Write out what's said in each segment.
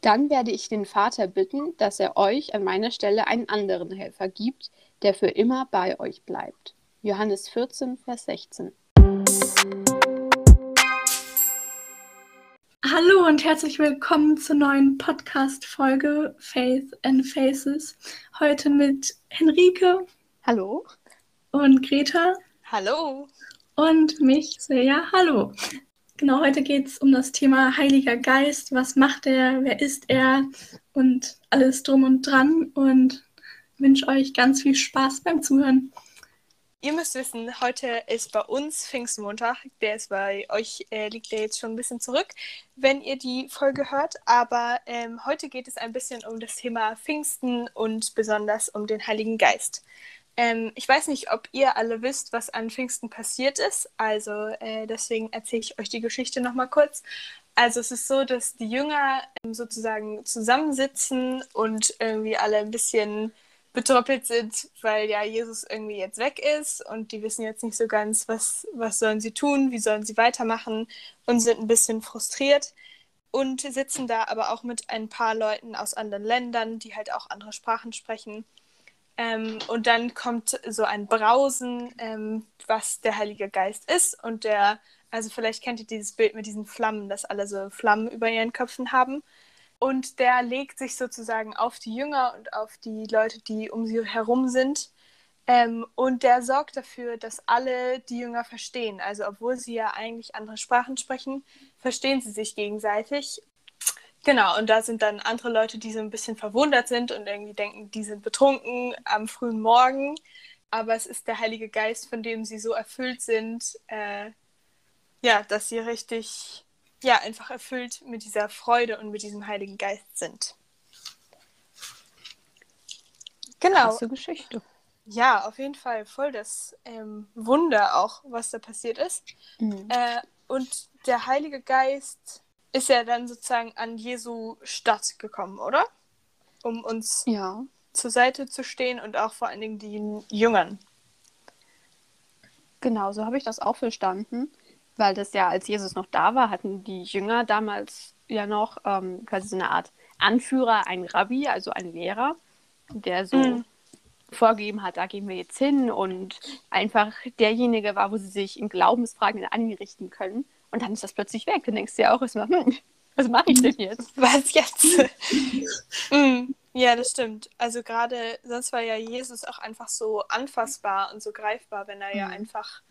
Dann werde ich den Vater bitten, dass er euch an meiner Stelle einen anderen Helfer gibt, der für immer bei euch bleibt. Johannes 14, Vers 16. Hallo und herzlich willkommen zur neuen Podcast-Folge Faith and Faces. Heute mit Henrike. Hallo. Und Greta. Hallo. Und mich, Silja. Hallo. Genau, heute geht es um das Thema Heiliger Geist. Was macht er? Wer ist er? Und alles drum und dran. Und wünsche euch ganz viel Spaß beim Zuhören. Ihr müsst wissen, heute ist bei uns Pfingstmontag. Der ist bei euch, äh, liegt der jetzt schon ein bisschen zurück, wenn ihr die Folge hört. Aber ähm, heute geht es ein bisschen um das Thema Pfingsten und besonders um den Heiligen Geist. Ähm, ich weiß nicht, ob ihr alle wisst, was an Pfingsten passiert ist. Also äh, deswegen erzähle ich euch die Geschichte nochmal kurz. Also es ist so, dass die Jünger ähm, sozusagen zusammensitzen und irgendwie alle ein bisschen betroppelt sind, weil ja Jesus irgendwie jetzt weg ist und die wissen jetzt nicht so ganz, was, was sollen sie tun, wie sollen sie weitermachen und sind ein bisschen frustriert und sitzen da aber auch mit ein paar Leuten aus anderen Ländern, die halt auch andere Sprachen sprechen ähm, und dann kommt so ein Brausen, ähm, was der Heilige Geist ist. Und der, also vielleicht kennt ihr dieses Bild mit diesen Flammen, dass alle so Flammen über ihren Köpfen haben. Und der legt sich sozusagen auf die Jünger und auf die Leute, die um sie herum sind. Ähm, und der sorgt dafür, dass alle die Jünger verstehen. Also obwohl sie ja eigentlich andere Sprachen sprechen, verstehen sie sich gegenseitig Genau, und da sind dann andere Leute, die so ein bisschen verwundert sind und irgendwie denken, die sind betrunken am frühen Morgen. Aber es ist der Heilige Geist, von dem sie so erfüllt sind, äh, ja, dass sie richtig, ja, einfach erfüllt mit dieser Freude und mit diesem Heiligen Geist sind. Genau. Krasse Geschichte. Ja, auf jeden Fall voll das ähm, Wunder auch, was da passiert ist. Mhm. Äh, und der Heilige Geist ist er dann sozusagen an Jesu Stadt gekommen, oder? Um uns ja. zur Seite zu stehen und auch vor allen Dingen den Jüngern. Genau, so habe ich das auch verstanden, weil das ja, als Jesus noch da war, hatten die Jünger damals ja noch ähm, quasi so eine Art Anführer, ein Rabbi, also ein Lehrer, der so mhm. vorgegeben hat, da gehen wir jetzt hin und einfach derjenige war, wo sie sich in Glaubensfragen an ihn richten können. Und dann ist das plötzlich weg. Dann denkst du ja auch erstmal, hm, was mache ich denn jetzt? Was jetzt? mm, ja, das stimmt. Also gerade, sonst war ja Jesus auch einfach so anfassbar und so greifbar, wenn er mhm. ja einfach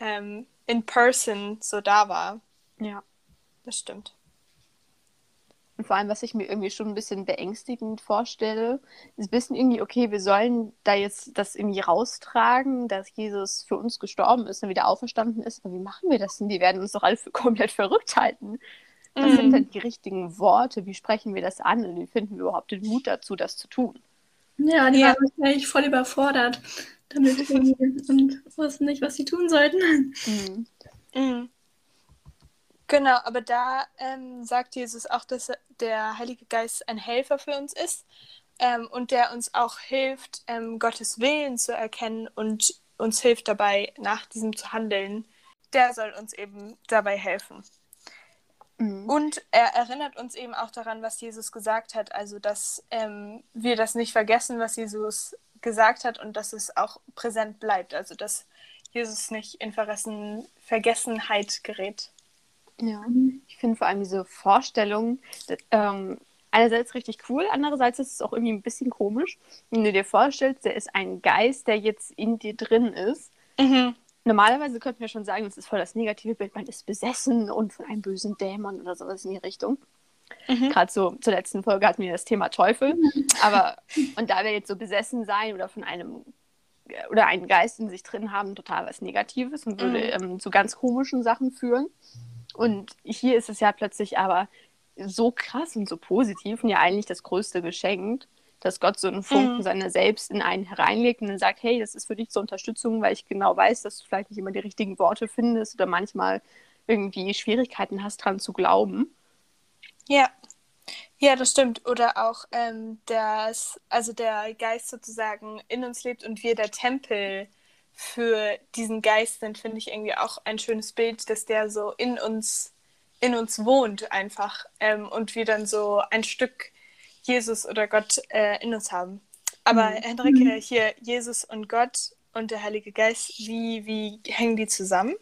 ähm, in person so da war. Ja. Das stimmt. Und vor allem, was ich mir irgendwie schon ein bisschen beängstigend vorstelle, ist wissen irgendwie, okay, wir sollen da jetzt das irgendwie raustragen, dass Jesus für uns gestorben ist und wieder auferstanden ist. Aber wie machen wir das denn? Die werden uns doch alle für komplett verrückt halten. Was mm. sind mhm. denn die richtigen Worte? Wie sprechen wir das an? Und wie finden wir überhaupt den Mut dazu, das zu tun? Ja, die ja. waren wahrscheinlich voll überfordert damit und wussten nicht, was sie tun sollten. Mhm. Mhm. Genau, aber da ähm, sagt Jesus auch, dass der Heilige Geist ein Helfer für uns ist ähm, und der uns auch hilft, ähm, Gottes Willen zu erkennen und uns hilft dabei, nach diesem zu handeln. Der soll uns eben dabei helfen. Mhm. Und er erinnert uns eben auch daran, was Jesus gesagt hat, also dass ähm, wir das nicht vergessen, was Jesus gesagt hat und dass es auch präsent bleibt, also dass Jesus nicht in Vergessen Vergessenheit gerät. Ja, ich finde vor allem diese Vorstellung ähm, einerseits richtig cool, andererseits ist es auch irgendwie ein bisschen komisch, wenn du dir vorstellst, der ist ein Geist, der jetzt in dir drin ist. Mhm. Normalerweise könnten wir schon sagen, das ist voll das negative Bild, man ist besessen und von einem bösen Dämon oder sowas in die Richtung. Mhm. Gerade so zur letzten Folge hatten wir das Thema Teufel. Aber, und da wir jetzt so besessen sein oder von einem oder einen Geist in sich drin haben, total was Negatives und würde mhm. ähm, zu ganz komischen Sachen führen. Und hier ist es ja plötzlich aber so krass und so positiv und ja eigentlich das größte Geschenk, dass Gott so einen Funken mhm. seiner selbst in einen hereinlegt und dann sagt, hey, das ist für dich zur Unterstützung, weil ich genau weiß, dass du vielleicht nicht immer die richtigen Worte findest oder manchmal irgendwie Schwierigkeiten hast, dran zu glauben. Ja, ja, das stimmt. Oder auch, ähm, dass also der Geist sozusagen in uns lebt und wir der Tempel für diesen Geist sind, finde ich irgendwie auch ein schönes Bild, dass der so in uns in uns wohnt einfach ähm, und wir dann so ein Stück Jesus oder Gott äh, in uns haben. Aber Mhm. Henrike, hier Jesus und Gott und der Heilige Geist, wie, wie hängen die zusammen?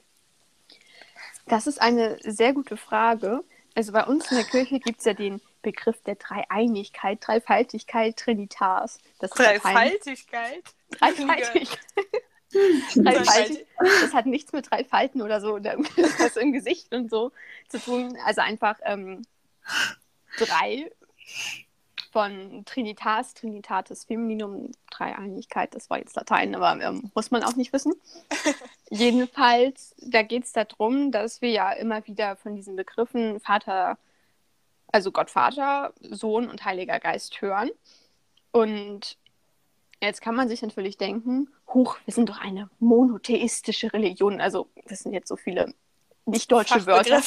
Das ist eine sehr gute Frage. Also bei uns in der Kirche gibt es ja den Begriff der Dreieinigkeit, Dreifaltigkeit, Trinitas. Das Latein. Dreifaltigkeit? Dreifaltigkeit. Dreifaltig. Das hat nichts mit drei Falten oder so oder irgendwas im Gesicht und so zu tun. Also einfach ähm, drei von Trinitas, Trinitatis Femininum, Dreieinigkeit, das war jetzt Latein, aber ähm, muss man auch nicht wissen. Jedenfalls, da geht es darum, dass wir ja immer wieder von diesen Begriffen Vater, also Gott Vater, Sohn und Heiliger Geist hören. Und jetzt kann man sich natürlich denken, huch, wir sind doch eine monotheistische Religion. Also das sind jetzt so viele nicht deutsche Wörter.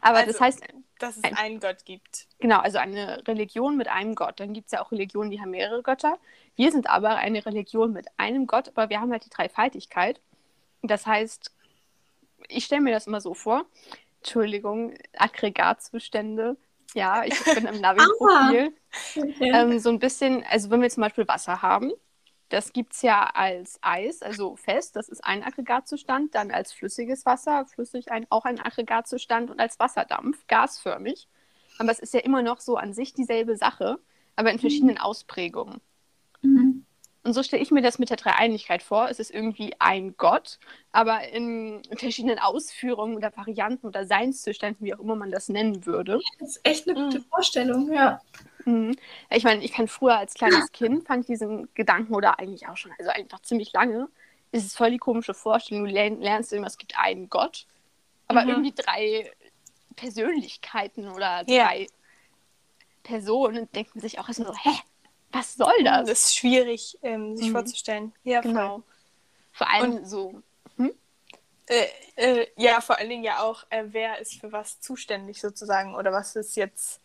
Aber Also- das heißt, dass es Ein- einen Gott gibt. genau, also eine Religion mit einem Gott. Dann gibt es ja auch Religionen, die haben mehrere Götter. Wir sind aber eine Religion mit einem Gott, aber wir haben halt die Dreifaltigkeit. Das heißt, ich stelle mir das immer so vor, Entschuldigung, Aggregatzustände. Ja, ich bin im Navi-Profil. Ähm, so ein bisschen, also wenn wir zum Beispiel Wasser haben, das gibt es ja als Eis, also fest, das ist ein Aggregatzustand, dann als flüssiges Wasser, flüssig ein, auch ein Aggregatzustand und als Wasserdampf, gasförmig. Aber es ist ja immer noch so an sich dieselbe Sache, aber in verschiedenen Ausprägungen. Und so stelle ich mir das mit der Dreieinigkeit vor. Es ist irgendwie ein Gott, aber in verschiedenen Ausführungen oder Varianten oder Seinszuständen, wie auch immer man das nennen würde. Das ist echt eine gute Mhm. Vorstellung, ja. Mhm. Ich meine, ich kann früher als kleines Kind fand ich diesen Gedanken oder eigentlich auch schon, also einfach ziemlich lange, ist es voll die komische Vorstellung. Du lern, lernst immer, es gibt einen Gott, aber Mhm. irgendwie drei Persönlichkeiten oder drei Personen und denkt man sich auch erstmal so, hä, was soll das? Das ist schwierig, ähm, sich Mhm. vorzustellen. Ja, voll. genau. Vor allem so, Äh, äh, ja, vor allen Dingen ja auch, äh, wer ist für was zuständig sozusagen oder was ist jetzt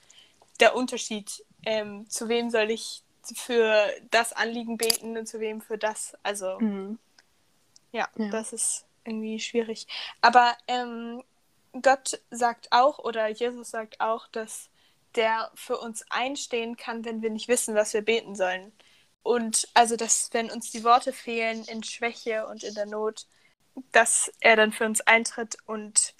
der Unterschied? Ähm, zu wem soll ich für das Anliegen beten und zu wem für das? Also mhm. ja, Ja. das ist irgendwie schwierig. Aber ähm, Gott sagt auch oder Jesus sagt auch, dass der für uns einstehen kann, wenn wir nicht wissen, was wir beten sollen. Und also, dass wenn uns die Worte fehlen in Schwäche und in der Not, dass er dann für uns eintritt und,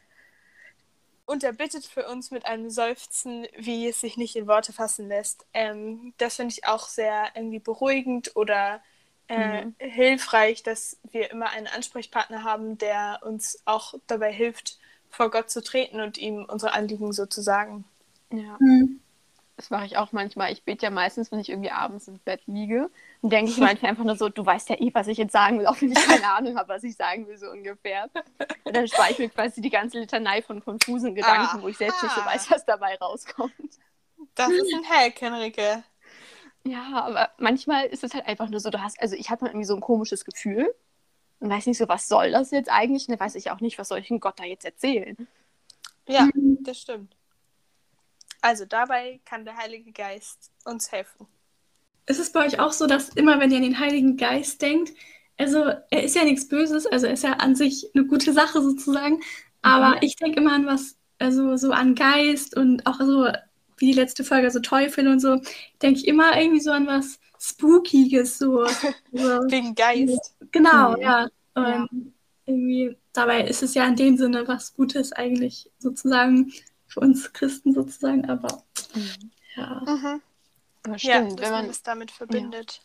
und er bittet für uns mit einem Seufzen, wie es sich nicht in Worte fassen lässt. Ähm, das finde ich auch sehr irgendwie beruhigend oder äh, Mhm. hilfreich, dass wir immer einen Ansprechpartner haben, der uns auch dabei hilft, vor Gott zu treten und ihm unsere Anliegen so zu sagen. Ja. Mhm. Das mache ich auch manchmal. Ich bete ja meistens, wenn ich irgendwie abends im Bett liege. Und denke ich manchmal einfach nur so, du weißt ja eh, was ich jetzt sagen will, auch wenn ich keine Ahnung habe, was ich sagen will, so ungefähr. Und dann spare ich mir quasi die ganze Litanei von konfusen Gedanken, wo ich selbst nicht so Aha. weiß, was dabei rauskommt. Das ist ein Hack, Henrike. Ja, aber manchmal ist es halt einfach nur so, du hast, also ich habe irgendwie so ein komisches Gefühl und weiß nicht so, was soll das jetzt eigentlich? Und dann weiß ich auch nicht, was soll ich dem Gott da jetzt erzählen. Ja, das stimmt. Also dabei kann der Heilige Geist uns helfen. Ist es bei euch auch so, dass immer, wenn ihr an den Heiligen Geist denkt, also er ist ja nichts Böses, also er ist ja an sich eine gute Sache sozusagen, aber Mhm. ich denke immer an was, also so an Geist und auch so wie die letzte Folge, so Teufel und so, denke ich immer irgendwie so an was Spookiges, so. Wegen Geist. genau, Mhm. ja. Und Ja. irgendwie, dabei ist es ja in dem Sinne was Gutes eigentlich sozusagen für uns Christen sozusagen, aber ja. Mhm. Ja, stimmt, dass wenn man es damit verbindet.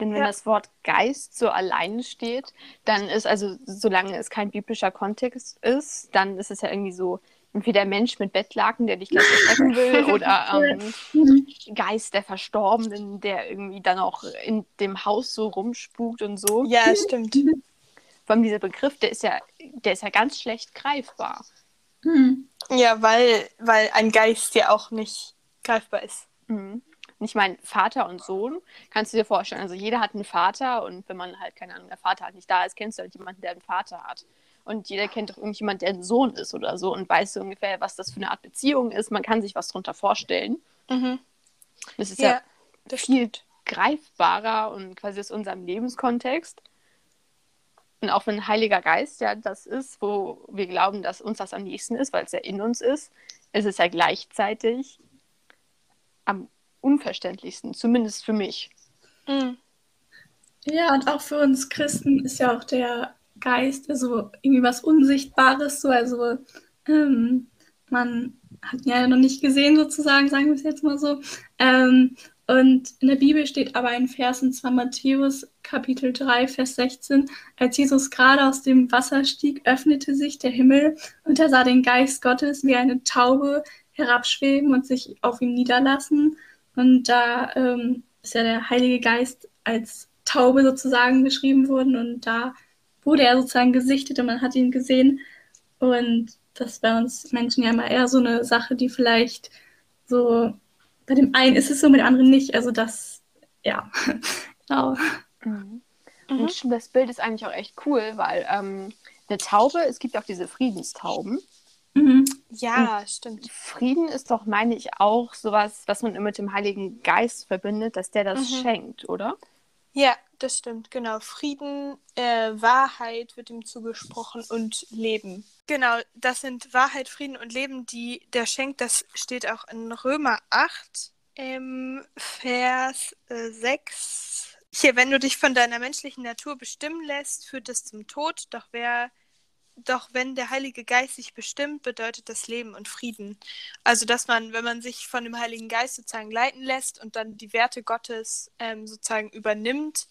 Denn wenn Ja. das Wort Geist so alleine steht, dann ist also, solange es kein biblischer Kontext ist, dann ist es ja irgendwie so, entweder Mensch mit Bettlaken, der dich gleich erschrecken will, oder ähm, Mhm. Geist der Verstorbenen, der irgendwie dann auch in dem Haus so rumspukt und so. Ja, stimmt. Vor allem dieser Begriff, der ist ja, der ist ja ganz schlecht greifbar. Mhm. Ja, weil, weil ein Geist ja auch nicht greifbar ist. Mhm. Und ich meine, Vater und Sohn, kannst du dir vorstellen, also jeder hat einen Vater und wenn man halt, keine Ahnung, der Vater halt nicht da ist, kennst du halt jemanden, der einen Vater hat. Und jeder kennt doch irgendjemand, der ein Sohn ist oder so und weiß so ungefähr, was das für eine Art Beziehung ist. Man kann sich was drunter vorstellen. Mhm. Das ist ja, Ja, das viel greifbarer und quasi aus unserem Lebenskontext. Und auch wenn Heiliger Geist ja das ist, wo wir glauben, dass uns das am nächsten ist, weil es ja in uns ist, ist es ja gleichzeitig am unverständlichsten, zumindest für mich. Mhm. Ja, und auch für uns Christen ist ja auch der Geist, also irgendwie was Unsichtbares, so, also ähm, man hat ihn ja noch nicht gesehen sozusagen, sagen wir es jetzt mal so. Ähm, und in der Bibel steht aber ein Vers, und zwar Matthäus Kapitel 3, Vers 16. Als Jesus gerade aus dem Wasser stieg, öffnete sich der Himmel und er sah den Geist Gottes wie eine Taube herabschweben und sich auf ihm niederlassen. Und da ähm, ist ja der Heilige Geist als Taube sozusagen beschrieben worden und da wurde er sozusagen gesichtet und man hat ihn gesehen. Und das bei uns Menschen ja immer eher so eine Sache, die vielleicht so, bei dem einen ist es so, mit dem anderen nicht. Also das, ja, genau. Mhm. Und mhm. das Bild ist eigentlich auch echt cool, weil ähm, eine Taube, es gibt auch diese Friedenstauben. Mhm. Ja, Und stimmt. Frieden ist doch, meine ich, auch sowas, was man immer mit dem Heiligen Geist verbindet, dass der das mhm. schenkt, oder? Ja, das stimmt, genau. Frieden, äh, Wahrheit wird ihm zugesprochen und Leben. Genau, das sind Wahrheit, Frieden und Leben, die der schenkt. Das steht auch in Römer 8 im Vers äh, 6. Hier, wenn du dich von deiner menschlichen Natur bestimmen lässt, führt es zum Tod, doch wer doch wenn der Heilige Geist sich bestimmt, bedeutet das Leben und Frieden. Also, dass man, wenn man sich von dem Heiligen Geist sozusagen leiten lässt und dann die Werte Gottes ähm, sozusagen übernimmt,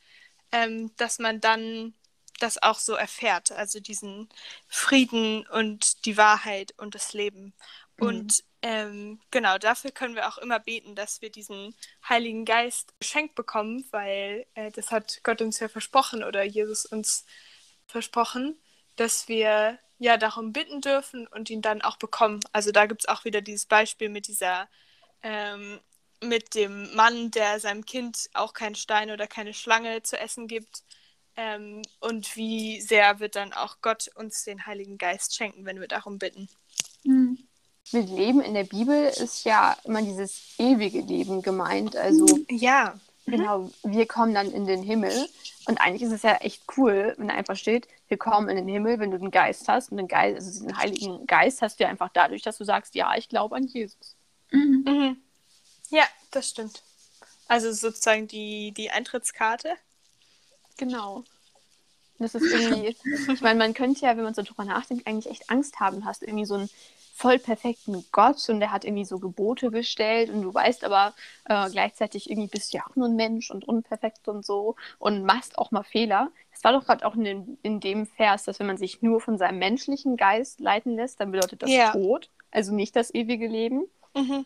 ähm, dass man dann das auch so erfährt. Also diesen Frieden und die Wahrheit und das Leben. Mhm. Und ähm, genau, dafür können wir auch immer beten, dass wir diesen Heiligen Geist geschenkt bekommen, weil äh, das hat Gott uns ja versprochen oder Jesus uns versprochen dass wir ja darum bitten dürfen und ihn dann auch bekommen. Also da gibt es auch wieder dieses Beispiel mit dieser, ähm, mit dem Mann, der seinem Kind auch keinen Stein oder keine Schlange zu essen gibt. Ähm, und wie sehr wird dann auch Gott uns den Heiligen Geist schenken, wenn wir darum bitten. Mhm. Mit Leben in der Bibel ist ja immer dieses ewige Leben gemeint. Also ja. Genau, wir kommen dann in den Himmel. Und eigentlich ist es ja echt cool, wenn da einfach steht, wir kommen in den Himmel, wenn du den Geist hast. Und den Geist, also diesen Heiligen Geist hast du ja einfach dadurch, dass du sagst, ja, ich glaube an Jesus. Mhm. Mhm. Ja, das stimmt. Also sozusagen die, die Eintrittskarte. Genau. Das ist irgendwie, ich meine, man könnte ja, wenn man so drüber nachdenkt, eigentlich echt Angst haben. Du hast irgendwie so ein voll perfekten Gott und der hat irgendwie so Gebote gestellt und du weißt aber äh, gleichzeitig irgendwie bist du ja auch nur ein Mensch und unperfekt und so und machst auch mal Fehler. Es war doch gerade auch in, in dem Vers, dass wenn man sich nur von seinem menschlichen Geist leiten lässt, dann bedeutet das ja. Tod, also nicht das ewige Leben. Mhm.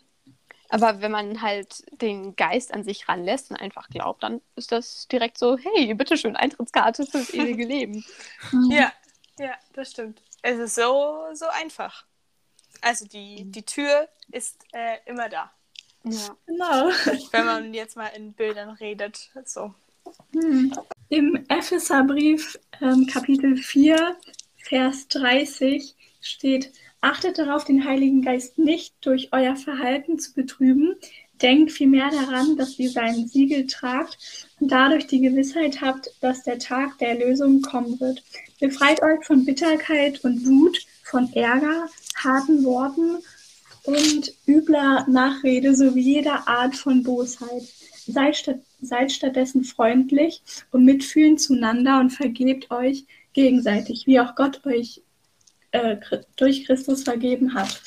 Aber wenn man halt den Geist an sich ranlässt und einfach glaubt, dann ist das direkt so, hey, bitteschön, Eintrittskarte fürs ewige Leben. Ja, ja, das stimmt. Es ist so, so einfach. Also die, die Tür ist äh, immer da. Ja. Genau. Wenn man jetzt mal in Bildern redet. So. Hm. Im Epheserbrief ähm, Kapitel 4, Vers 30 steht, achtet darauf, den Heiligen Geist nicht durch euer Verhalten zu betrüben. Denkt vielmehr daran, dass ihr sein Siegel tragt und dadurch die Gewissheit habt, dass der Tag der Erlösung kommen wird. Befreit euch von Bitterkeit und Wut, von Ärger, harten Worten und übler Nachrede sowie jeder Art von Bosheit. Seid, statt, seid stattdessen freundlich und mitfühlend zueinander und vergebt euch gegenseitig, wie auch Gott euch äh, durch Christus vergeben hat.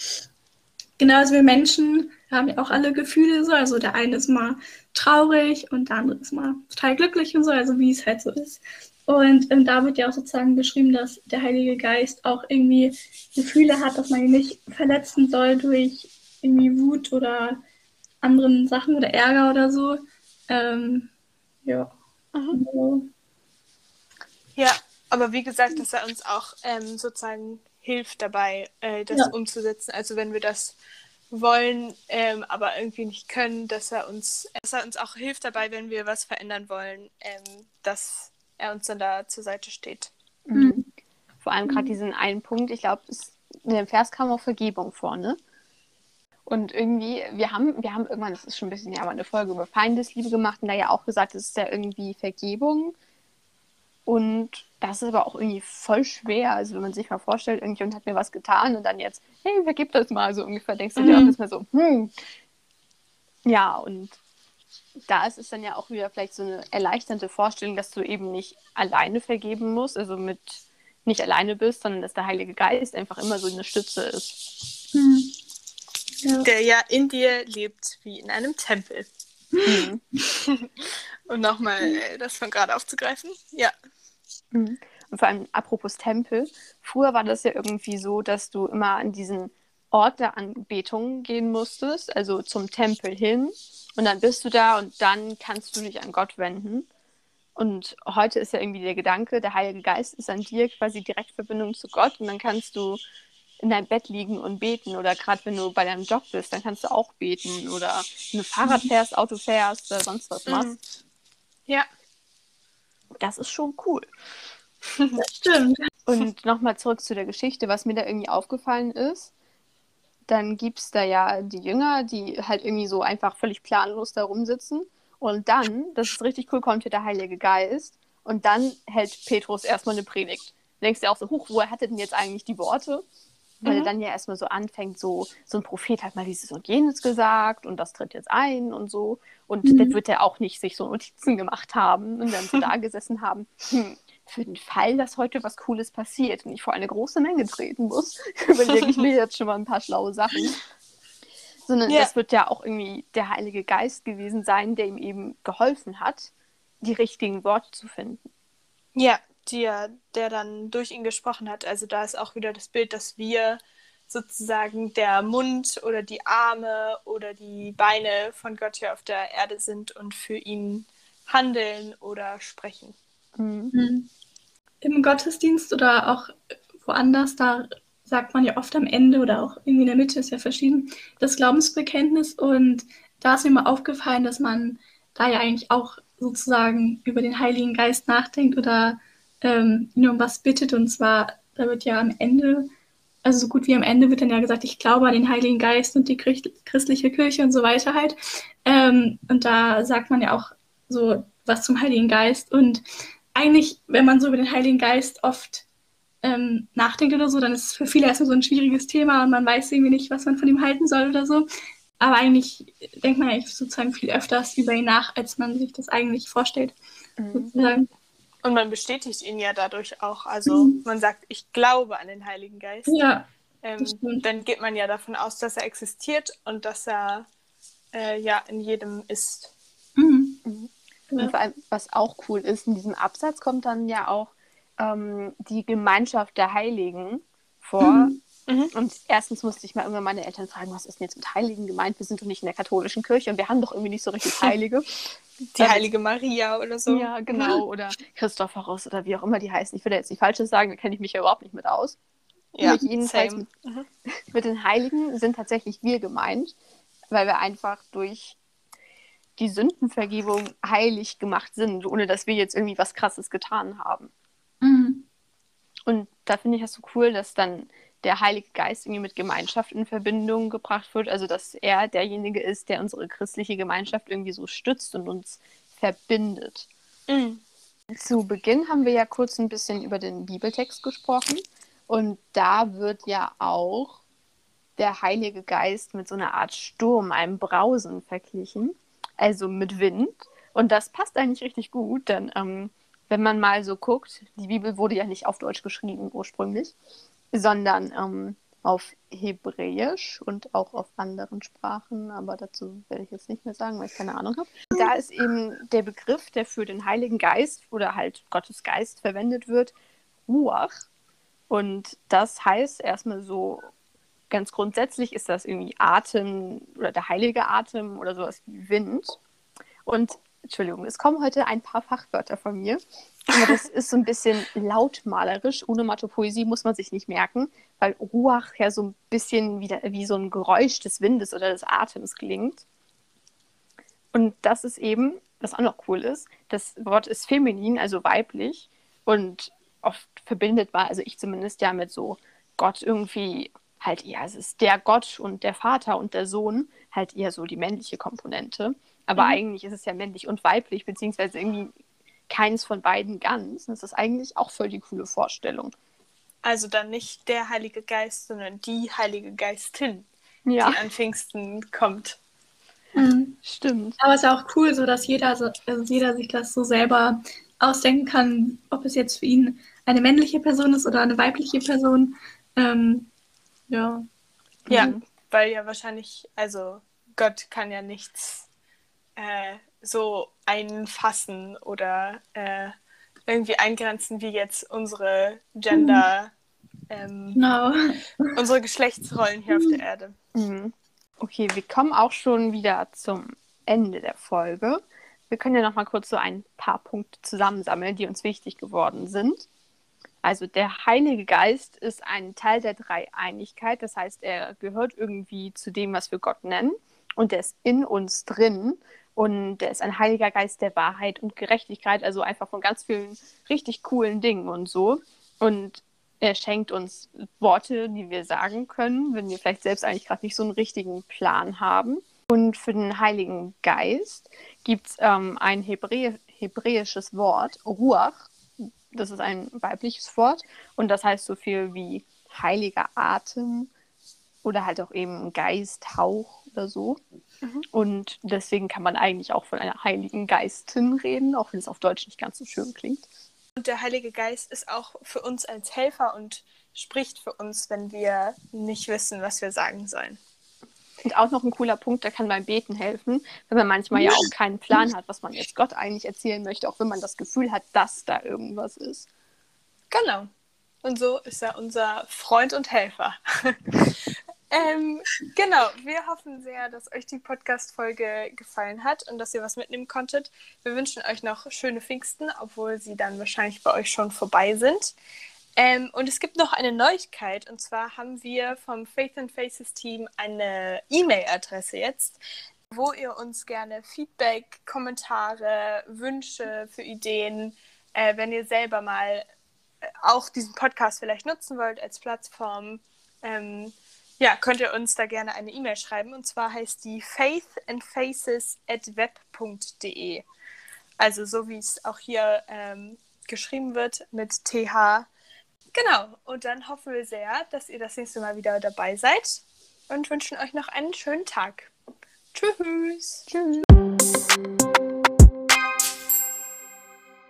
Genau, also wir Menschen haben ja auch alle Gefühle so. Also der eine ist mal traurig und der andere ist mal total glücklich und so, also wie es halt so ist. Und ähm, da wird ja auch sozusagen beschrieben, dass der Heilige Geist auch irgendwie Gefühle hat, dass man ihn nicht verletzen soll durch irgendwie Wut oder anderen Sachen oder Ärger oder so. Ähm, ja. Mhm. Ja, aber wie gesagt, dass er uns auch ähm, sozusagen hilft dabei, äh, das ja. umzusetzen. Also wenn wir das wollen, ähm, aber irgendwie nicht können, dass er uns, dass er uns auch hilft dabei, wenn wir was verändern wollen, ähm, dass er uns dann da zur Seite steht. Mhm. Vor allem gerade diesen einen Punkt, ich glaube, in dem Vers kam auch Vergebung vor, ne? Und irgendwie, wir haben, wir haben irgendwann, das ist schon ein bisschen ja, aber eine Folge über Feindesliebe gemacht und da ja auch gesagt, es ist ja irgendwie Vergebung. Und das ist aber auch irgendwie voll schwer. Also wenn man sich mal vorstellt, irgendjemand hat mir was getan und dann jetzt, hey, vergib das mal so ungefähr, denkst du dir Mhm. auch erstmal so, hm. Ja, und da ist es dann ja auch wieder vielleicht so eine erleichternde Vorstellung, dass du eben nicht alleine vergeben musst, also mit nicht alleine bist, sondern dass der Heilige Geist einfach immer so eine Stütze ist. Hm. Ja. Der ja in dir lebt wie in einem Tempel. Mhm. Um nochmal äh, das von gerade aufzugreifen. Ja. Mhm. Und vor allem apropos Tempel, früher war das ja irgendwie so, dass du immer an diesen Ort der Anbetung gehen musstest, also zum Tempel hin. Und dann bist du da und dann kannst du dich an Gott wenden. Und heute ist ja irgendwie der Gedanke, der Heilige Geist ist an dir quasi Direktverbindung zu Gott und dann kannst du in deinem Bett liegen und beten oder gerade wenn du bei deinem Job bist, dann kannst du auch beten oder wenn du Fahrrad fährst, Auto fährst oder sonst was machst. Mhm. Ja. Das ist schon cool. Das stimmt. Und nochmal zurück zu der Geschichte, was mir da irgendwie aufgefallen ist. Dann gibt es da ja die Jünger, die halt irgendwie so einfach völlig planlos da rumsitzen. Und dann, das ist richtig cool, kommt hier der Heilige Geist. Und dann hält Petrus erstmal eine Predigt. Du denkst dir auch so, huch, woher hat er denn jetzt eigentlich die Worte? Weil Mhm. er dann ja erstmal so anfängt, so, so ein Prophet hat mal dieses und jenes gesagt und das tritt jetzt ein und so. Und Mhm. dann wird er auch nicht sich so Notizen gemacht haben und dann so da gesessen haben. Hm, für den Fall, dass heute was Cooles passiert und ich vor eine große Menge treten muss, überlege ich mir jetzt schon mal ein paar schlaue Sachen. Sondern das wird ja auch irgendwie der Heilige Geist gewesen sein, der ihm eben geholfen hat, die richtigen Worte zu finden. Ja, der, der dann durch ihn gesprochen hat. Also da ist auch wieder das Bild, dass wir sozusagen der Mund oder die Arme oder die Beine von Gott hier auf der Erde sind und für ihn handeln oder sprechen. Mhm. Hm. Im Gottesdienst oder auch woanders, da sagt man ja oft am Ende oder auch irgendwie in der Mitte, ist ja verschieden, das Glaubensbekenntnis. Und da ist mir mal aufgefallen, dass man da ja eigentlich auch sozusagen über den Heiligen Geist nachdenkt oder ähm, ihn um was bittet. Und zwar, da wird ja am Ende, also so gut wie am Ende wird dann ja gesagt, ich glaube an den Heiligen Geist und die Christ christliche Kirche und so weiter halt. Ähm, und da sagt man ja auch so was zum Heiligen Geist. Und eigentlich, wenn man so über den Heiligen Geist oft ähm, nachdenkt oder so, dann ist es für viele erstmal so ein schwieriges Thema und man weiß irgendwie nicht, was man von ihm halten soll oder so. Aber eigentlich denkt man eigentlich sozusagen viel öfters über ihn nach, als man sich das eigentlich vorstellt. Mhm. Und man bestätigt ihn ja dadurch auch. Also Mhm. man sagt, ich glaube an den Heiligen Geist. Ja, ähm, dann geht man ja davon aus, dass er existiert und dass er äh, ja in jedem ist. Mhm. Mhm. Ja. Und vor allem, was auch cool ist, in diesem Absatz kommt dann ja auch ähm, die Gemeinschaft der Heiligen vor. Mhm. Mhm. Und erstens musste ich mal irgendwann meine Eltern fragen, was ist denn jetzt mit Heiligen gemeint? Wir sind doch nicht in der katholischen Kirche und wir haben doch irgendwie nicht so richtig Heilige. Die heilige Maria oder so. Ja, genau. Oder Christophorus oder wie auch immer die heißen. Ich will da jetzt nicht Falsches sagen, da kenne ich mich ja überhaupt nicht mit aus. ja Mit jedenfalls same. Mhm. Mit den Heiligen sind tatsächlich wir gemeint, weil wir einfach durch die Sündenvergebung heilig gemacht sind, ohne dass wir jetzt irgendwie was Krasses getan haben. Mhm. Und da finde ich das so cool, dass dann der Heilige Geist irgendwie mit Gemeinschaft in Verbindung gebracht wird. Also, dass er derjenige ist, der unsere christliche Gemeinschaft irgendwie so stützt und uns verbindet. Mhm. Zu Beginn haben wir ja kurz ein bisschen über den Bibeltext gesprochen. Und da wird ja auch der Heilige Geist mit so einer Art Sturm, einem Brausen verglichen. Also mit Wind. Und das passt eigentlich richtig gut, denn ähm, wenn man mal so guckt, die Bibel wurde ja nicht auf Deutsch geschrieben ursprünglich, sondern ähm, auf Hebräisch und auch auf anderen Sprachen, aber dazu werde ich jetzt nicht mehr sagen, weil ich keine Ahnung habe. Da ist eben der Begriff, der für den Heiligen Geist oder halt Gottes Geist verwendet wird, Ruach. Und das heißt erstmal so, ganz grundsätzlich ist das irgendwie Atem oder der heilige Atem oder sowas wie Wind. Und Entschuldigung, es kommen heute ein paar Fachwörter von mir. Aber das ist so ein bisschen lautmalerisch. Onomatopoesie muss man sich nicht merken, weil Ruach ja so ein bisschen wie, wie so ein Geräusch des Windes oder des Atems klingt. Und das ist eben, was auch noch cool ist, das Wort ist feminin, also weiblich. Und oft verbindet man, also ich zumindest ja mit so Gott irgendwie halt eher, es ist der Gott und der Vater und der Sohn, halt eher so die männliche Komponente. Aber Mhm. eigentlich ist es ja männlich und weiblich, beziehungsweise irgendwie keins von beiden ganz. Das ist eigentlich auch voll die coole Vorstellung. Also dann nicht der Heilige Geist, sondern die Heilige Geistin, Ja, die an Pfingsten kommt. Mhm. stimmt. Aber es ist auch cool, so dass jeder, so, also jeder sich das so selber ausdenken kann, ob es jetzt für ihn eine männliche Person ist oder eine weibliche Person. Ähm, ja. Ja, Mhm. weil ja wahrscheinlich, also Gott kann ja nichts äh, so einfassen oder äh, irgendwie eingrenzen wie jetzt unsere Gender, ähm, Genau. unsere Geschlechtsrollen hier auf der Erde. Mhm. Okay, wir kommen auch schon wieder zum Ende der Folge. Wir können ja noch mal kurz so ein paar Punkte zusammensammeln, die uns wichtig geworden sind. Also der Heilige Geist ist ein Teil der Dreieinigkeit, das heißt, er gehört irgendwie zu dem, was wir Gott nennen, und der ist in uns drin und der ist ein Heiliger Geist der Wahrheit und Gerechtigkeit, also einfach von ganz vielen richtig coolen Dingen und so. Und er schenkt uns Worte, die wir sagen können, wenn wir vielleicht selbst eigentlich gerade nicht so einen richtigen Plan haben. Und für den Heiligen Geist gibt es ähm, ein Hebräi hebräisches Wort, Ruach. Das ist ein weibliches Wort und das heißt so viel wie heiliger Atem oder halt auch eben Geist, Hauch oder so. Mhm. Und deswegen kann man eigentlich auch von einer Heiligen Geistin reden, auch wenn es auf Deutsch nicht ganz so schön klingt. Und der Heilige Geist ist auch für uns als Helfer und spricht für uns, wenn wir nicht wissen, was wir sagen sollen. Und auch noch ein cooler Punkt, der kann beim Beten helfen, wenn man manchmal ja auch keinen Plan hat, was man jetzt Gott eigentlich erzählen möchte, auch wenn man das Gefühl hat, dass da irgendwas ist. Genau. Und so ist er unser Freund und Helfer. ähm, genau, wir hoffen sehr, dass euch die Podcast-Folge gefallen hat und dass ihr was mitnehmen konntet. Wir wünschen euch noch schöne Pfingsten, obwohl sie dann wahrscheinlich bei euch schon vorbei sind. Ähm, und es gibt noch eine Neuigkeit, und zwar haben wir vom Faith and Faces Team eine E-Mail-Adresse jetzt, wo ihr uns gerne Feedback, Kommentare, Wünsche für Ideen, äh, wenn ihr selber mal äh, auch diesen Podcast vielleicht nutzen wollt als Plattform, ähm, ja, könnt ihr uns da gerne eine E-Mail schreiben. Und zwar heißt die faithandfaces.web.de. Also so wie es auch hier ähm, geschrieben wird mit TH. Genau, und dann hoffen wir sehr, dass ihr das nächste Mal wieder dabei seid und wünschen euch noch einen schönen Tag. Tschüss. Tschüss.